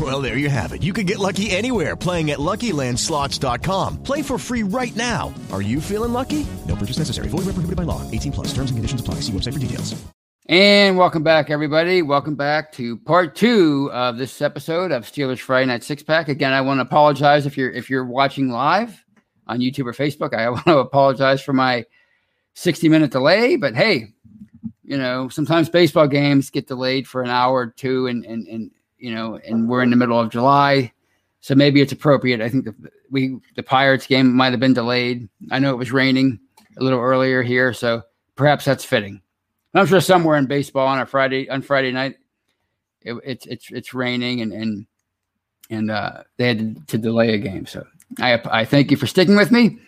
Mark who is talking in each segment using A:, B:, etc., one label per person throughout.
A: Well, there you have it. You can get lucky anywhere playing at LuckyLandSlots.com. Play for free right now. Are you feeling lucky? No purchase necessary. Void where prohibited by law. 18 plus. Terms and conditions apply. See website for details.
B: And welcome back, everybody. Welcome back to part two of this episode of Steelers Friday Night Six Pack. Again, I want to apologize if you're if you're watching live on YouTube or Facebook. I want to apologize for my 60 minute delay, but hey, you know, sometimes baseball games get delayed for an hour or two, and and and you know, and we're in the middle of July, so maybe it's appropriate. I think the we the Pirates game might have been delayed. I know it was raining a little earlier here, so perhaps that's fitting. I'm sure somewhere in baseball on a Friday on Friday night, it, it's it's it's raining and and and uh, they had to, delay a game. So I I thank you for sticking with me,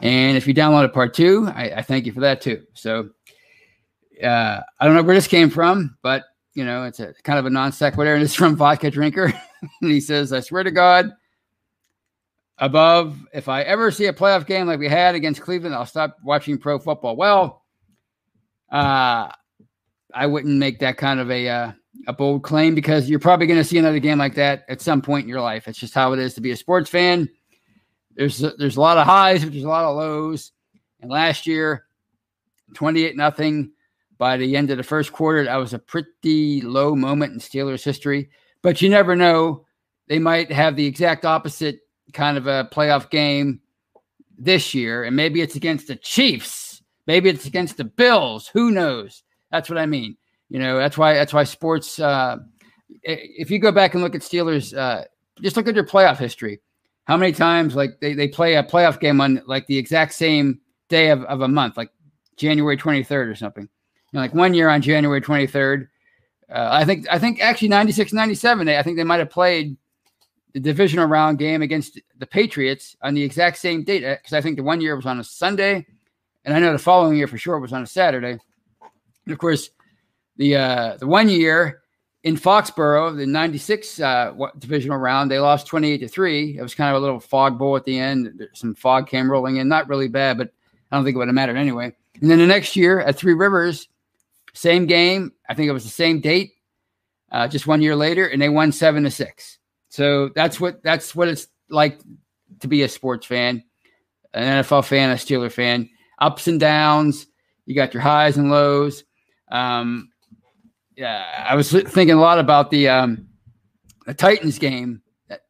B: and if you downloaded part two, I, I thank you for that too. So uh, I don't know where this came from, but you know it's a kind of a non sequitur, and it's from Vodka Drinker, and he says, "I swear to God." Above, if I ever see a playoff game like we had against Cleveland, I'll stop watching pro football. Well, uh, I wouldn't make that kind of a uh, a bold claim because you're probably going to see another game like that at some point in your life. It's just how it is to be a sports fan. There's there's a lot of highs, but there's a lot of lows. And last year, 28 nothing by the end of the first quarter, that was a pretty low moment in Steelers history. But you never know; they might have the exact opposite kind of a playoff game this year, and maybe it's against the Chiefs Maybe it's against the Bills. Who knows? That's what I mean. You know, that's why that's why sports. Uh, if you go back and look at Steelers, uh, just look at their playoff history. How many times like they, they play a playoff game on like the exact same day of, of a month, like January 23rd or something. Know, like one year on January 23rd. Uh, I think I think actually 96, 97, they, I think they might have played the divisional round game against the Patriots on the exact same date because I think the one year was on a Sunday and I know the following year for sure was on a Saturday. And of course, the uh, the one year in Foxborough, the '96 uh, divisional round, they lost 28 to three. It was kind of a little fog bowl at the end. Some fog came rolling in, not really bad, but I don't think it would have mattered anyway. And then the next year at Three Rivers, same game. I think it was the same date, uh, just one year later, and they won seven to six. So that's what that's what it's like to be a sports fan, an NFL fan, a Steeler fan ups and downs. You got your highs and lows. Um, yeah, I was thinking a lot about the um, the Titans game. That,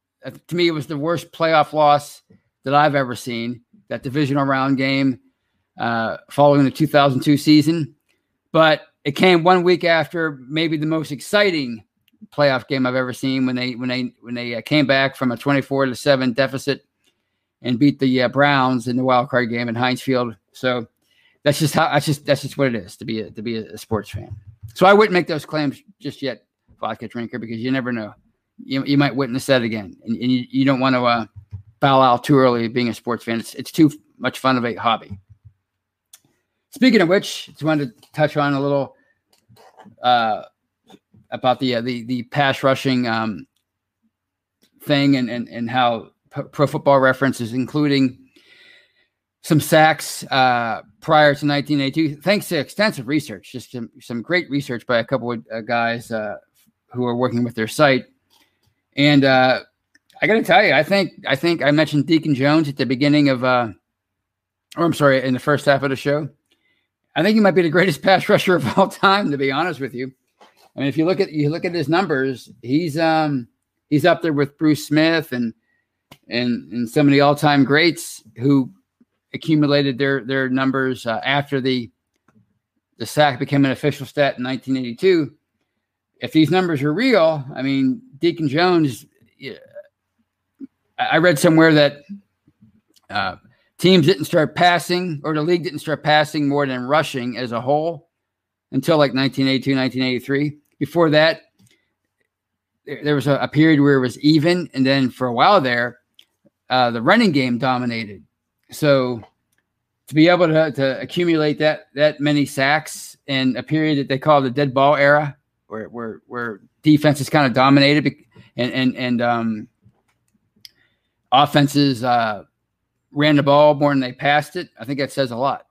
B: to me, it was the worst playoff loss that I've ever seen. That divisional round game uh, following the 2002 season, but it came one week after maybe the most exciting playoff game I've ever seen when they when they when they uh, came back from a 24 to seven deficit and beat the uh, Browns in the wild card game in Heinz Field. So that's just how that's just that's just what it is to be a, to be a, sports fan. So I wouldn't make those claims just yet, vodka drinker, because you never know. You, you might witness that again, and, and you, you don't want to uh, bow out too early being a sports fan. It's it's too much fun of a hobby. Speaking of which, just wanted to touch on a little uh, about the uh, the the pass rushing um, thing and and and how Pro Football Reference is including some sacks uh, prior to 1982, thanks to extensive research, just some, some great research by a couple of uh, guys uh, who are working with their site. And uh, I got to tell you, I think I think I mentioned Deacon Jones at the beginning of, uh, or I'm sorry, in the first half of the show. I think he might be the greatest pass rusher of all time, to be honest with you. I mean, if you look at you look at his numbers, he's um he's up there with Bruce Smith and and and some of the all time greats who accumulated their their numbers uh, after the the sack became an official stat in 1982. If these numbers are real, I mean, Deacon Jones. I read somewhere that uh, teams didn't start passing, or the league didn't start passing more than rushing as a whole until like 1982, 1983. Before that, there, was a, a, period where it was even, and then for a while there, uh, the running game dominated. So to be able to, to accumulate that that many sacks in a period that they call the dead ball era, where where where kind of dominated and and and um, offenses uh, ran the ball more than they passed it. I think that says a lot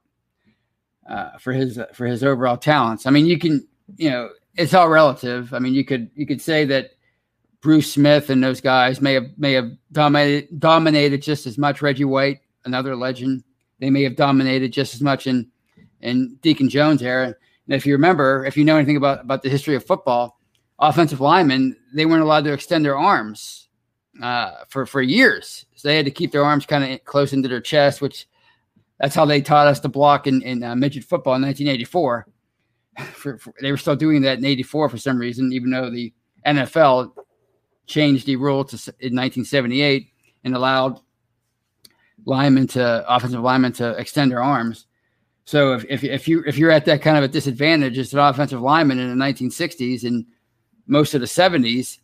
B: uh, for his for his overall talents. I mean, you can you know it's all relative. I mean, you could you could say that Bruce Smith and those guys may have may have dominated dominated just as much. Reggie White another legend. They may have dominated just as much in in Deacon Jones era. And if you remember, if you know anything about about the history of football, offensive linemen they weren't allowed to extend their arms uh, for for years. So they had to keep their arms kind of close into their chest, which that's how they taught us to block in, in uh, midget football in 1984. For, for, they were still doing that in 84 for some reason, even though the NFL changed the rule to in 1978 and allowed linemen to offensive linemen to extend their arms. So if, if, if you if you're at that kind of a disadvantage as an offensive lineman in the 1960s and most of the 70s,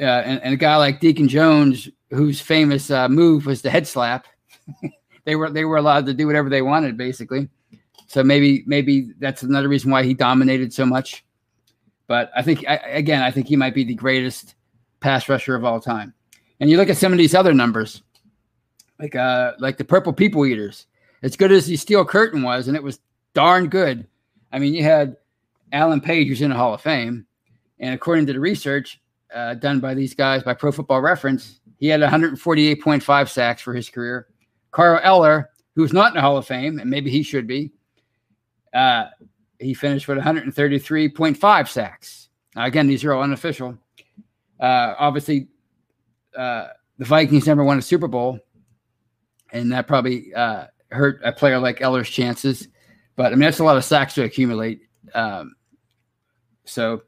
B: uh, and, and, a guy like Deacon Jones, whose famous uh, move was the head slap, they were they were allowed to do whatever they wanted basically. So maybe maybe that's another reason why he dominated so much. But I think I, again, I think he might be the greatest pass rusher of all time. And you look at some of these other numbers like uh like the Purple People Eaters. As good as the Steel Curtain was, and it was darn good. I mean, you had Alan Page, who's in the Hall of Fame, and according to the research uh, done by these guys by Pro Football Reference, he had 148.5 sacks for his career. Carl Eller, who's not in the Hall of Fame, and maybe he should be, uh, he finished with 133.5 sacks. Now, again, these are all unofficial. Uh, obviously, uh, the Vikings never won a Super Bowl, and that probably uh, hurt a player like Eller's chances. But I mean, that's a lot of sacks to accumulate. Um, so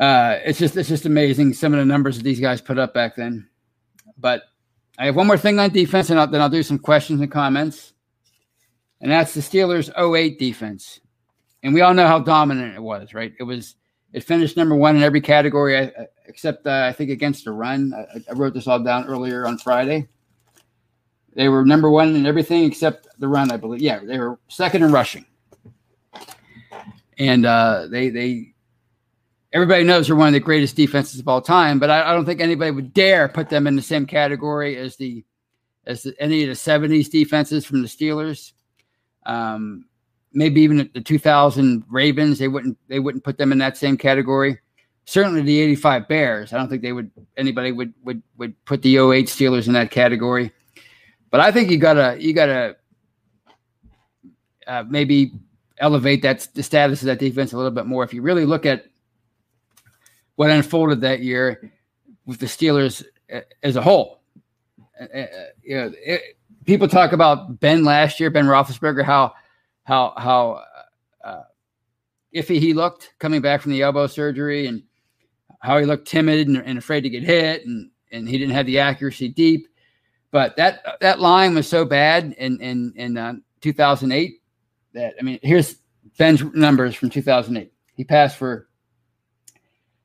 B: uh, it's just it's just amazing some of the numbers that these guys put up back then. But I have one more thing on defense, and I'll, then I'll do some questions and comments. And that's the Steelers' 08 defense. And we all know how dominant it was, right? It was it finished number one in every category except uh, I think against the run. I, I wrote this all down earlier on Friday. They were number one in everything except the run, I believe. Yeah, they were second in rushing, and uh, they they everybody knows they're one of the greatest defenses of all time. But I, I, don't think anybody would dare put them in the same category as the as the, any of the '70s defenses from the Steelers. Um, maybe even the 2000 Ravens, they wouldn't they wouldn't put them in that same category. Certainly the 85 Bears, I don't think they would anybody would would would put the 08 Steelers in that category. But I think you gotta you gotta uh, maybe elevate that the status of that defense a little bit more. If you really look at what unfolded that year with the Steelers uh, as a whole, uh, uh, you know, it, people talk about Ben last year, Ben Roethlisberger, how how how uh, iffy he looked coming back from the elbow surgery, and how he looked timid and, and afraid to get hit, and and he didn't have the accuracy deep. But that that line was so bad, in and and uh, 2008. That I mean, here's Ben's numbers from 2008. He passed for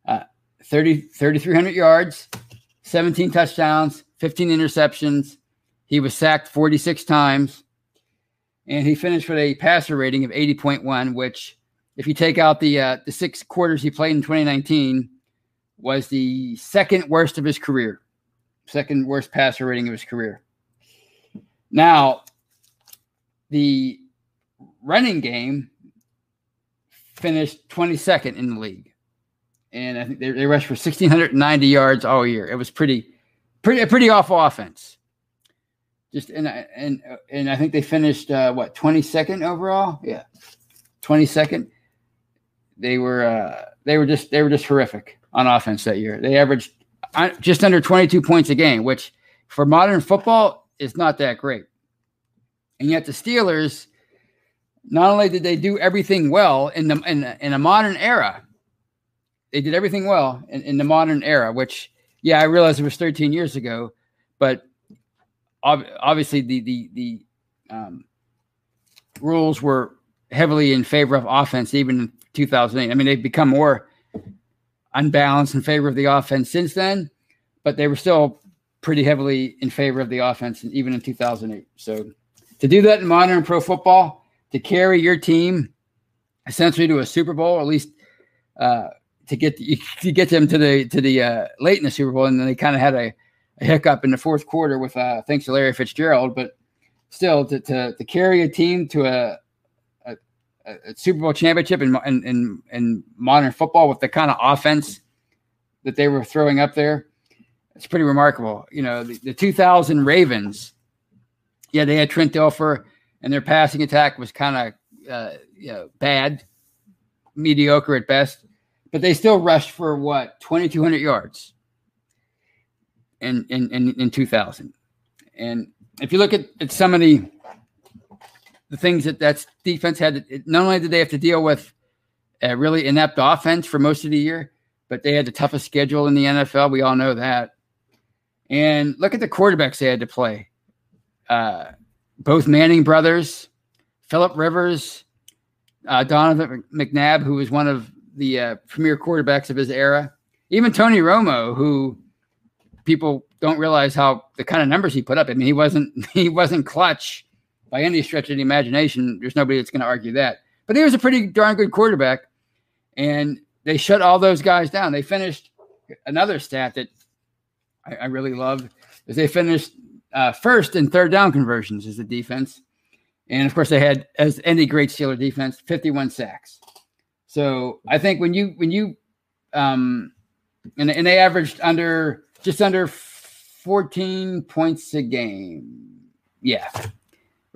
B: uh, 30 3,300 yards, 17 touchdowns, 15 interceptions. He was sacked 46 times, and he finished with a passer rating of 80.1, which, if you take out the uh, the six quarters he played in 2019, was the second worst of his career, second worst passer rating of his career. Now, the running game finished 22nd in the league. And I think they, they rushed for 1,690 yards all year. It was pretty, pretty, pretty awful offense. Just and and and I think they finished uh, what 22nd overall. Yeah, 22nd. They were uh, they were just they were just horrific on offense that year. They averaged uh, just under 22 points a game, which for modern football is not that great. And yet the Steelers, not only did they do everything well in the in, in a modern era, they did everything well in, in the modern era, which yeah, I realize it was 13 years ago, but ob- obviously the the the um, rules were heavily in favor of offense even in 2008. I mean, they've become more unbalanced in favor of the offense since then, but they were still pretty heavily in favor of the offense even in 2008. So to do that in modern pro football, to carry your team essentially to a Super Bowl, at least uh, to get to get them to the to the uh, late in the Super Bowl, and then they kind of had a, a, hiccup in the fourth quarter with uh, thanks to Larry Fitzgerald, but still to to, to carry a team to a, a, a Super Bowl championship in, in in in modern football with the kind of offense that they were throwing up there, it's pretty remarkable. You know, the, the 2000 Ravens, yeah, they had Trent Dilfer, and their passing attack was kind of uh, you know bad, mediocre at best but they still rushed for what 2200 yards in in in, in 2000 and if you look at, at some of the the things that that defense had not only did they have to deal with a really inept offense for most of the year but they had the toughest schedule in the nfl we all know that. And look at the quarterbacks they had to play. Uh, both manning brothers philip rivers uh, donovan mcnabb who was one of the uh, premier quarterbacks of his era. Even Tony Romo, who people don't realize how the kind of numbers he put up. I mean, he wasn't he wasn't clutch by any stretch of the imagination. There's nobody that's going to argue that. But he was a pretty darn good quarterback, and they shut all those guys down. They finished another stat that I, I really love is they finished uh, first in third down conversions as the defense, and of course they had as any great Steeler defense 51 sacks. So I think when you when you um and, and they averaged under just under 14 points a game. Yeah.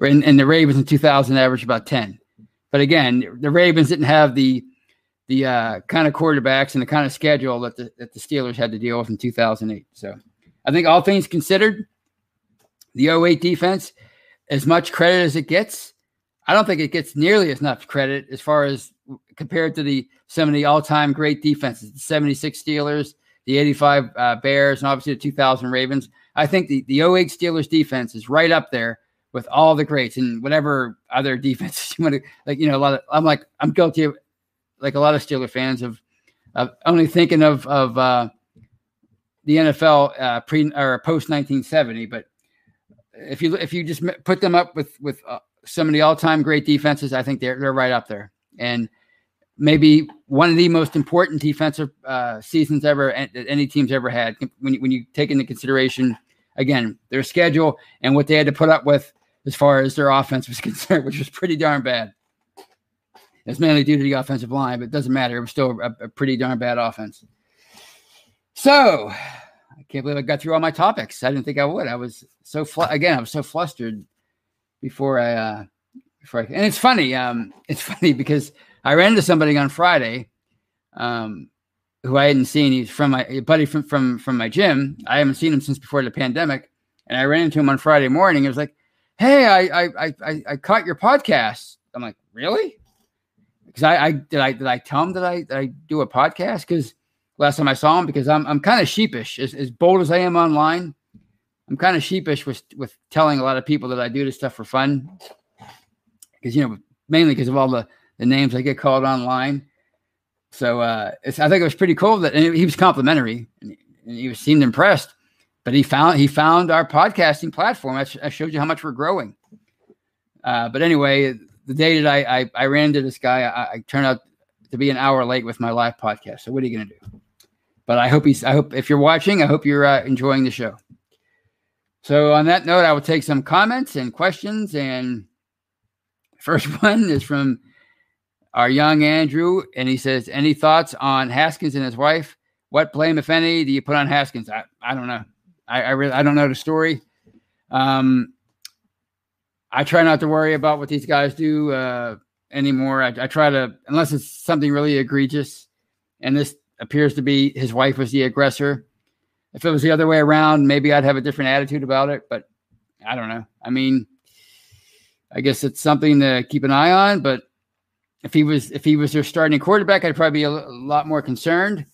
B: And, and the Ravens in 2000 averaged about 10. But again, the Ravens didn't have the the uh, kind of quarterbacks and the kind of schedule that the, that the Steelers had to deal with in 2008. So I think all things considered, the 08 defense, as much credit as it gets, I don't think it gets nearly as much credit as far as compared to the some of the all-time great defenses, the 76 Steelers, the 85 uh, Bears, and obviously the 2000 Ravens. I think the, the 08 Steelers defense is right up there with all the greats and whatever other defenses you want to like, you know, a lot of I'm like I'm guilty of like a lot of Steeler fans of of only thinking of of uh, the NFL uh, pre or post 1970, but if you if you just put them up with with uh, some of the all-time great defenses, I think they're they're right up there. And maybe one of the most important defensive uh, seasons ever that any team's ever had. When you, when you take into consideration again their schedule and what they had to put up with as far as their offense was concerned, which was pretty darn bad. It's mainly due to the offensive line, but it doesn't matter. It was still a, a pretty darn bad offense. So I can't believe I got through all my topics. I didn't think I would. I was so fl- again, I was so flustered before I uh before I, and it's funny. Um, it's funny because I ran into somebody on Friday, um, who I hadn't seen. He's from my buddy from from from my gym. I haven't seen him since before the pandemic, and I ran into him on Friday morning. It was like, "Hey, I I I I caught your podcast." I'm like, "Really?" Because I, I did I did I tell him that I that I do a podcast because last time I saw him because I'm I'm kind of sheepish as, as bold as I am online. I'm kind of sheepish with with telling a lot of people that I do this stuff for fun because you know mainly because of all the the names I get called online. So uh, I think it was pretty cool that he was complimentary and, he was seemed impressed. But he found he found our podcasting platform. I, sh- I showed you how much we're growing. Uh, but anyway, the day that I, I, I ran into this guy, I, I, turned out to be an hour late with my live podcast. So what are you going to do? But I hope he's. I hope if you're watching, I hope you're uh, enjoying the show. So on that note, I will take some comments and questions. And first one is from our young Andrew, and he says, "Any thoughts on Haskins and his wife? What blame, if any, do you put on Haskins?" I, I don't know. I, I really I don't know the story. Um, I try not to worry about what these guys do uh, anymore. I, I try to, unless it's something really egregious, and this appears to be his wife was the aggressor. If it was the other way around, maybe I'd have a different attitude about it. But I don't know. I mean, I guess it's something to keep an eye on. But if he was if he was their starting quarterback, I'd probably be a, a lot more concerned.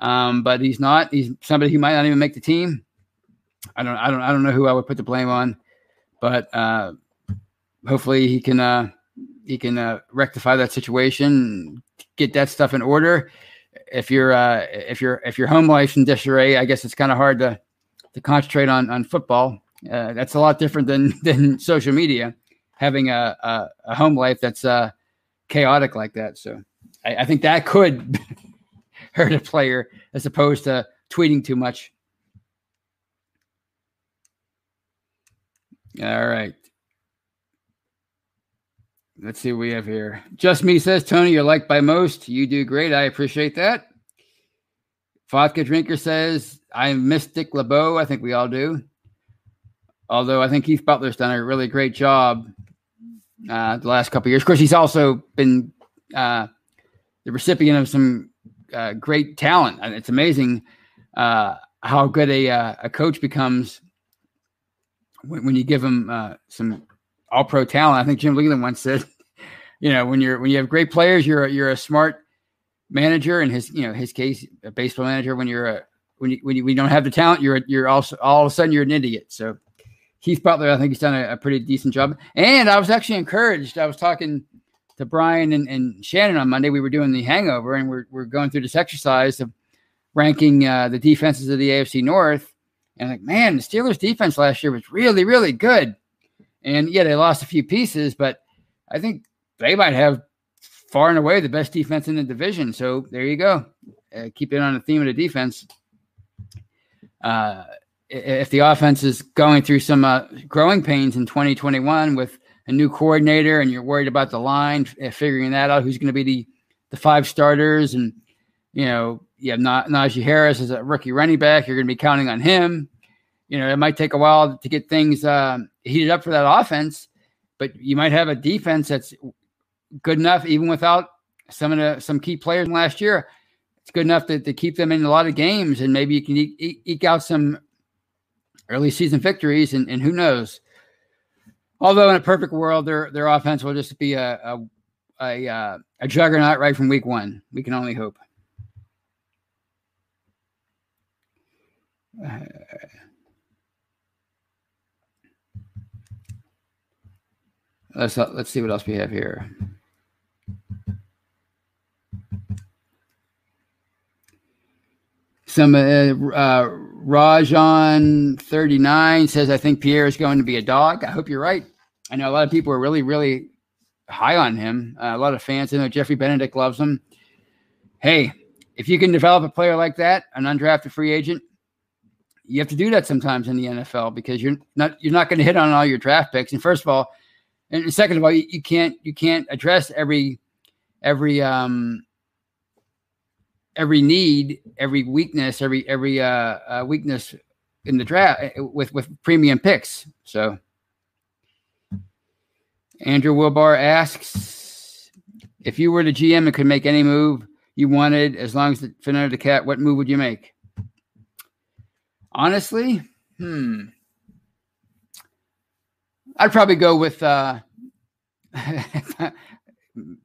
B: Um, but he's not. He's somebody who might not even make the team. I don't. I don't. I don't know who I would put the blame on, but uh, hopefully he can. Uh, he can uh, rectify that situation, get that stuff in order. If you're uh, if you're if your home life's in disarray, I guess it's kind of hard to to concentrate on on football. Uh, that's a lot different than than social media. Having a a, a home life that's uh, chaotic like that. So I, I think that could hurt a player as opposed to tweeting too much. All right. Let's see what we have here. Just me says, Tony, you're liked by most. You do great. I appreciate that. Vodka Drinker says, I miss Dick LeBeau. I think we all do. Although I think Keith Butler's done a really great job uh, the last couple years. Of course, he's also been uh, the recipient of some uh, great talent. And it's amazing uh, how good a, uh, a coach becomes when, when you give him uh, some all pro talent. I think Jim Leyland once said, you know, when you're when you have great players, you're you're a smart manager. In his you know his case, a baseball manager. When you're a when you when you, when you don't have the talent, you're you're also all of a sudden you're an idiot. So Keith Butler, I think he's done a, a, pretty decent job. And I was actually encouraged. I was talking to Brian and, and Shannon on Monday. We were doing the hangover and we're, we're going through this exercise of ranking uh, the defenses of the AFC North. And like, man, the Steelers defense last year was really, really good. And yeah, they lost a few pieces, but I think they might have far and away the best defense in the division. So there you go. Uh, keep it on the theme of the defense. Uh, if the offense is going through some uh, growing pains in 2021 with a new coordinator and you're worried about the line, uh, figuring that out, who's going to be the, the five starters, and you know you have Na- Najee Harris as a rookie running back, you're going to be counting on him. You know it might take a while to get things uh, heated up for that offense, but you might have a defense that's good enough even without some of the some key players last year. It's good enough to, to keep them in a lot of games, and maybe you can eke out some early season victories, and, and who knows? Although in a perfect world, their their offense will just be a a, a, uh, a juggernaut right from week one. We can only hope. Uh, let's let's see what else we have here. Some uh, uh, Rajan thirty nine says, "I think Pierre is going to be a dog." I hope you're right. I know a lot of people are really, really high on him. Uh, a lot of fans. I know Jeffrey Benedict loves him. Hey, if you can develop a player like that, an undrafted free agent, you have to do that sometimes in the NFL because you're not you're not going to hit on all your draft picks. And first of all, and second of all, you, you can't you can't address every every um every need, every weakness, every every uh, uh, weakness in the draft eh, with with premium picks. So Andrew Wilbar asks if you were the GM and could make any move you wanted as long as it fit under the cap, what move would you make? Honestly, hmm. I'd probably go with uh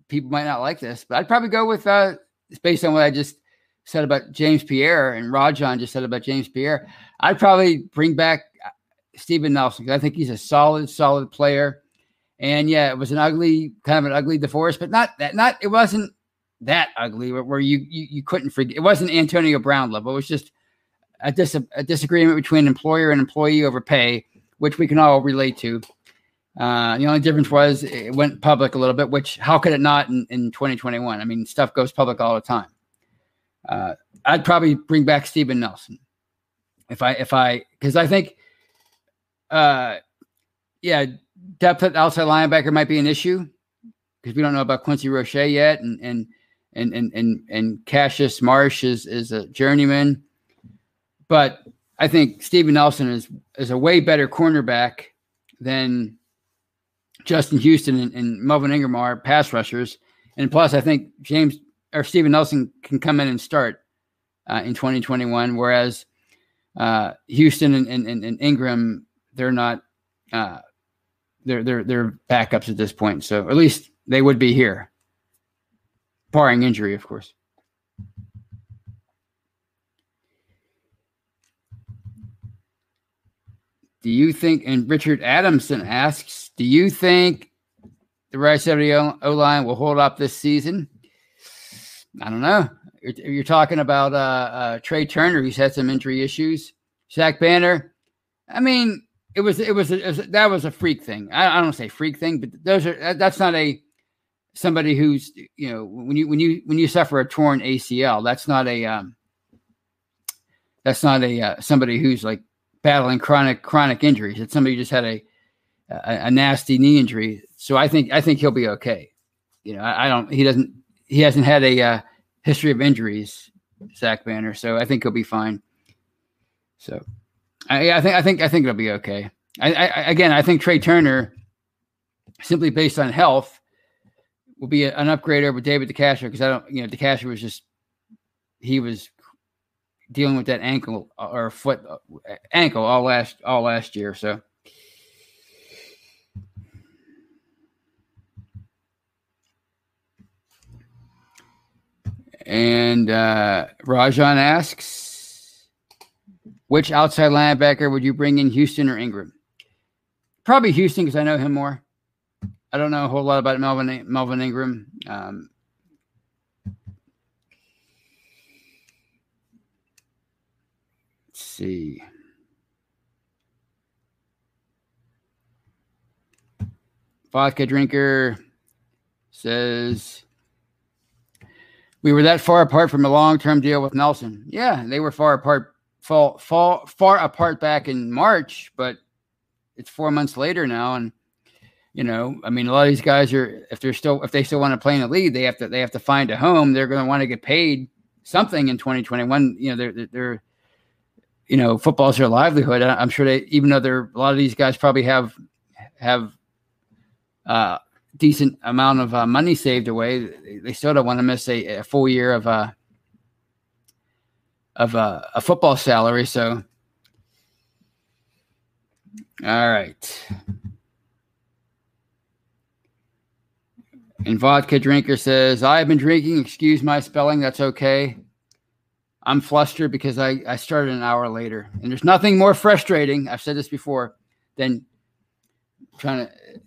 B: people might not like this, but I'd probably go with uh based on what I just said about James Pierre and Rajon just said about James Pierre. I'd probably bring back uh, Steven Nelson because I think he's a solid, solid player. And yeah, it was an ugly, kind of an ugly divorce, but not that, not, it wasn't that ugly where you, you, you couldn't forget. It wasn't Antonio Brown level. It was just a, dis- a disagreement between employer and employee over pay, which we can all relate to. Uh, the only difference was it went public a little bit, which how could it not in, in 2021? I mean, stuff goes public all the time. Uh, I'd probably bring back Steven Nelson if I, if I, because I think, uh, yeah, depth at outside linebacker might be an issue because we don't know about Quincy Roche yet, and and and and and, and Cassius Marsh is is a journeyman, but I think Steven Nelson is is a way better cornerback than Justin Houston and, and Melvin Ingram are pass rushers, and plus I think James or Steven Nelson can come in and start uh, in 2021, whereas uh, Houston and, and, and Ingram they're not. Uh, they're they're they're backups at this point. So at least they would be here, barring injury, of course. Do you think? And Richard Adamson asks, do you think the the O line will hold up this season? I don't know. You're, you're talking about uh, uh, Trai Turner, who's had some injury issues. Zach Banner. I mean, it was it was, it was that was a freak thing. I, I don't say freak thing, but those are that's not a somebody who's you know when you when you when you suffer a torn ACL, that's not a um, that's not a uh, somebody who's like battling chronic chronic injuries. It's somebody who just had a, a, a nasty knee injury. So I think I think he'll be okay. You know, I, I don't. He doesn't. He hasn't had a uh, history of injuries, Zach Banner. So I think he'll be fine. So I, I think I think I think it'll be okay. I, I, again, I think Trai Turner, simply based on health, will be an upgrade over David DeCastro because I don't, you know, DeCastro was just he was dealing with that ankle or foot ankle all last all last year. So. And uh, Rajan asks, which outside linebacker would you bring in, Houston or Ingram? Probably Houston because I know him more. I don't know a whole lot about Melvin Melvin Ingram. Um, let's see. Vodka drinker says we were that far apart from a long-term deal with Nelson. Yeah, they were far apart fall, fall far apart back in March, but it's four months later now, and you know, I mean, a lot of these guys are if they're still if they still want to play in the league, they have to they have to find a home. They're going to want to get paid something in 2021. You know, they're they're you know, football's their livelihood. I'm sure they even though they're a lot of these guys probably have have uh decent amount of uh, money saved away, they still don't want to miss a, a full year of uh of a, a football salary. So, all right. And vodka drinker says, I've been drinking. Excuse my spelling. That's okay. I'm flustered because I, I started an hour later. And there's nothing more frustrating. I've said this before than trying to, uh,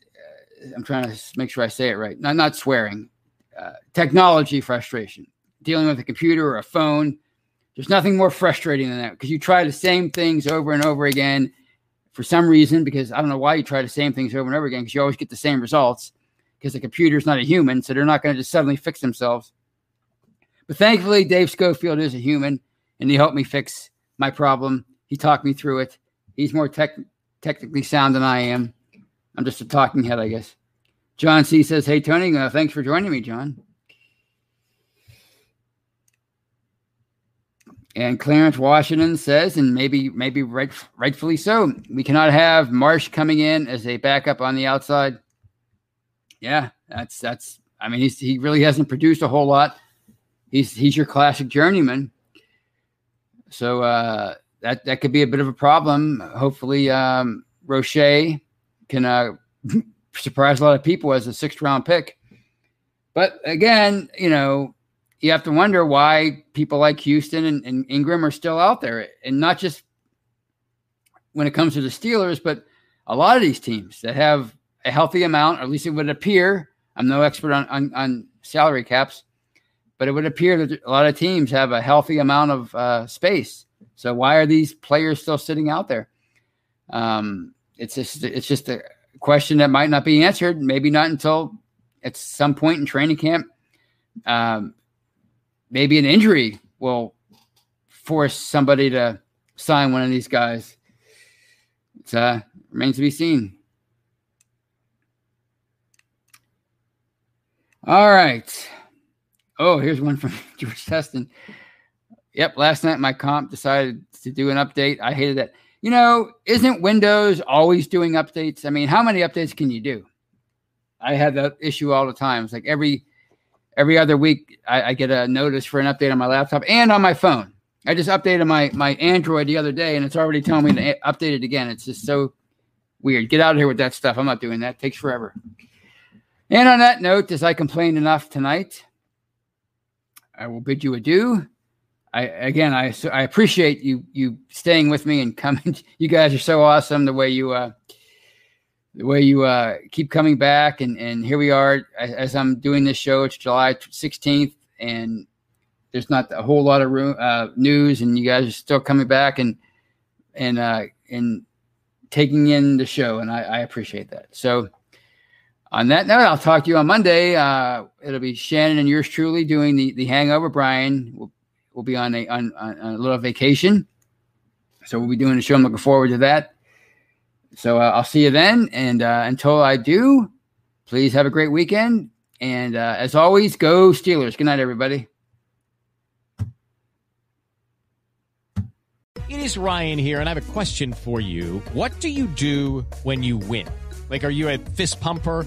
B: I'm trying to make sure I say it right. Not, not swearing. Uh, technology frustration. Dealing with a computer or a phone there's nothing more frustrating than that because you try the same things over and over again for some reason, because I don't know why you try the same things over and over again because you always get the same results because the computer's not a human. So they're not going to just suddenly fix themselves. But thankfully, Dave Schofield is a human and he helped me fix my problem. He talked me through it. He's more tech- technically sound than I am. I'm just a talking head, I guess. John C says, Hey, Tony, uh, thanks for joining me, John. And Clarence Washington says, and maybe maybe right, rightfully so, we cannot have Marsh coming in as a backup on the outside. Yeah, that's that's. I mean, he's he really hasn't produced a whole lot. He's he's your classic journeyman. So uh, that that could be a bit of a problem. Hopefully, um, can uh, surprise a lot of people as a sixth round pick. But again, you know, you have to wonder why people like Houston and, and, Ingram are still out there, and not just when it comes to the Steelers, but a lot of these teams that have a healthy amount, or at least it would appear. I'm no expert on, on, on salary caps, but it would appear that a lot of teams have a healthy amount of uh, space. So why are these players still sitting out there? Um, it's just it's just a question that might not be answered. Maybe not until at some point in training camp. Um, maybe an injury will force somebody to sign one of these guys. It uh, remains to be seen. All right. Oh, here's one from George Teston. Yep, last night my comp decided to do an update. I hated that. You know, isn't Windows always doing updates? I mean, how many updates can you do? I have that issue all the time. It's like every every other week I, I get a notice for an update on my laptop and on my phone. I just updated my my Android the other day, and it's already telling me to update it again. It's just so weird. Get out of here with that stuff. I'm not doing that. It takes forever. And on that note, as I complained enough tonight, I will bid you adieu. I again, I I appreciate you you staying with me and coming. You guys are so awesome. The way you uh, the way you uh, keep coming back, and and here we are as, as I'm doing this show. It's July 16th, and there's not a whole lot of room, uh, news, and you guys are still coming back and and uh, and taking in the show, and I, I appreciate that. So. On that note, I'll talk to you on Monday. Uh, it'll be Shannon and yours truly doing the, the hangover. Brian will will be on a on, on, a little vacation, so we'll be doing the show. I'm looking forward to that. So uh, I'll see you then, and uh, until I do, please have a great weekend. And uh, as always, go Steelers. Good night, everybody.
C: It is Ryan here, and I have a question for you. What do you do when you win? Like, are you a fist pumper?